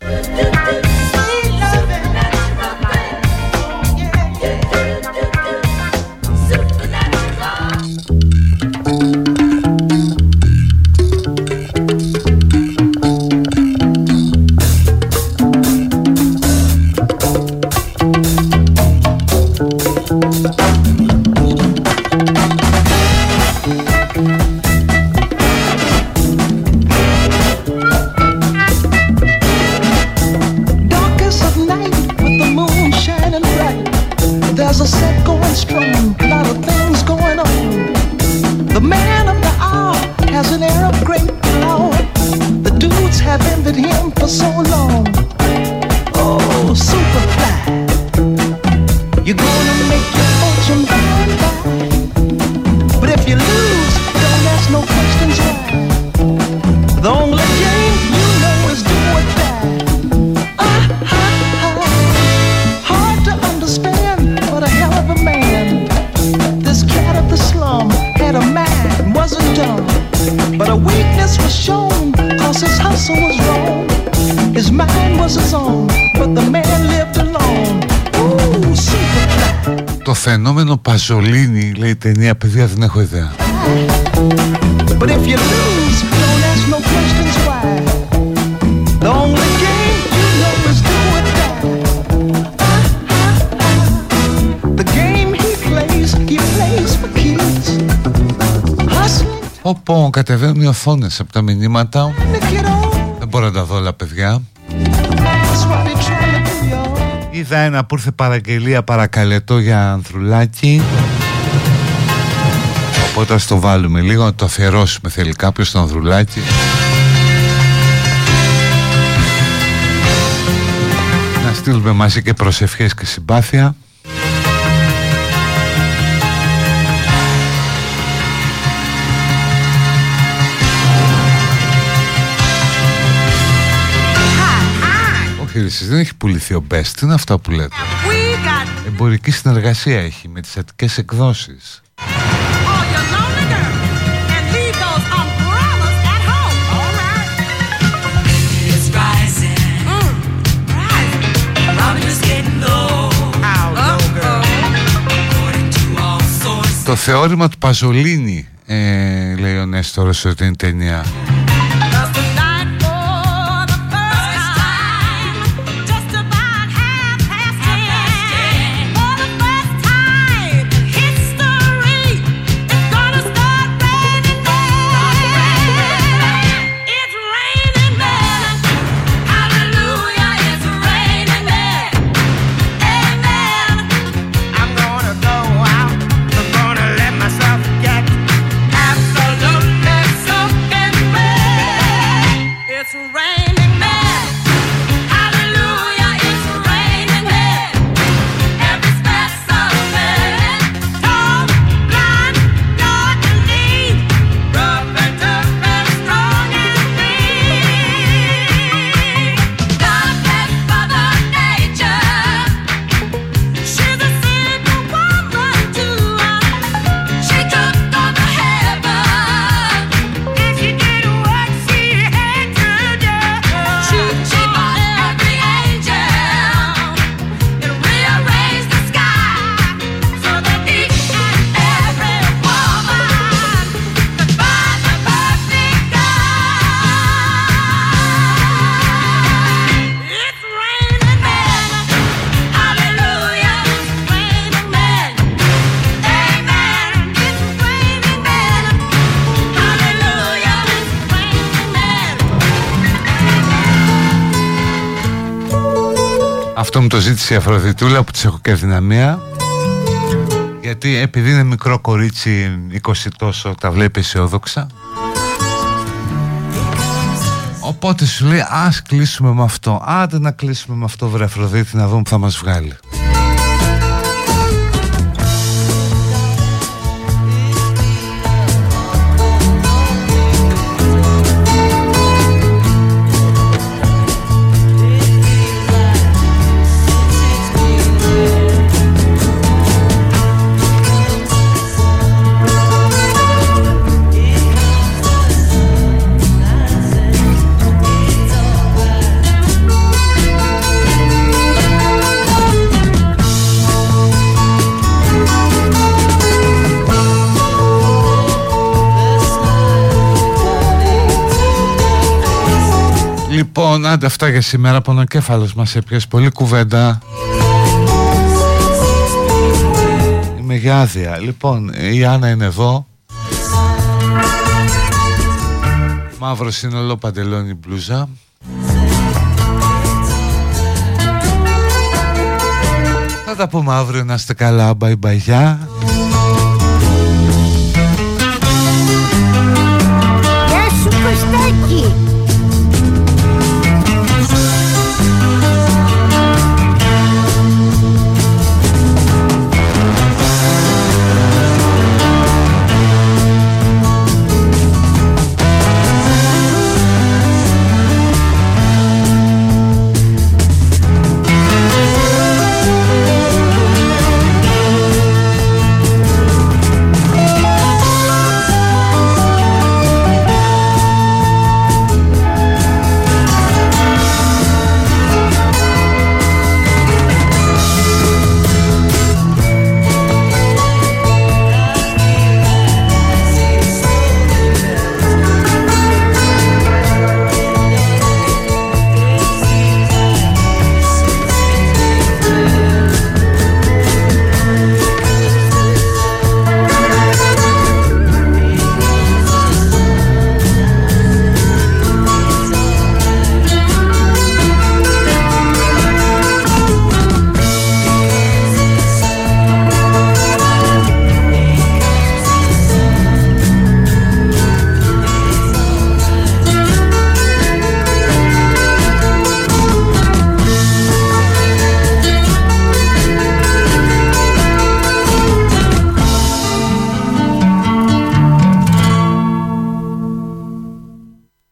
Φαινόμενο Παζολίνη λέει η ταινία παιδιά δεν έχω ιδέα. Όπω κατεβαίνουν οι οθόνες από τα μηνύματα. Δεν μπορώ να τα δω όλα παιδιά Είδα ένα που ήρθε παραγγελία παρακαλετό για ανθρουλάκι. Οπότε ας το βάλουμε λίγο να το αφιερώσουμε θέλει κάποιος στο ανθρουλάκι. Να στείλουμε μαζί και προσευχές και συμπάθεια επιχείρησης δεν έχει πουληθεί ο Best. Τι είναι αυτά που λέτε; Εμπορική συνεργασία έχει με τις αττικές εκδόσεις. Το θεώρημα του Παζολίνη ε, λέει ο Νέστορος ότι είναι ταινία Αυτό μου το ζήτησε η Αφροδιτούλα που της έχω και δυναμία Γιατί επειδή είναι μικρό κορίτσι 20 τόσο τα βλέπει αισιόδοξα. Οπότε σου λέει ας κλείσουμε με αυτό. Άντε να κλείσουμε με αυτό βρε Αφροδίτη να δούμε που θα μας βγάλει Λοιπόν, άντε αυτά για σήμερα. Πονοκέφαλος μας έπιασε πολύ κουβέντα. Είμαι για άδεια. Λοιπόν, η Άννα είναι εδώ. Μαύρος σύνολο, παντελόνι, μπλούζα. Θα τα πούμε αύριο να είστε καλά. Bye bye,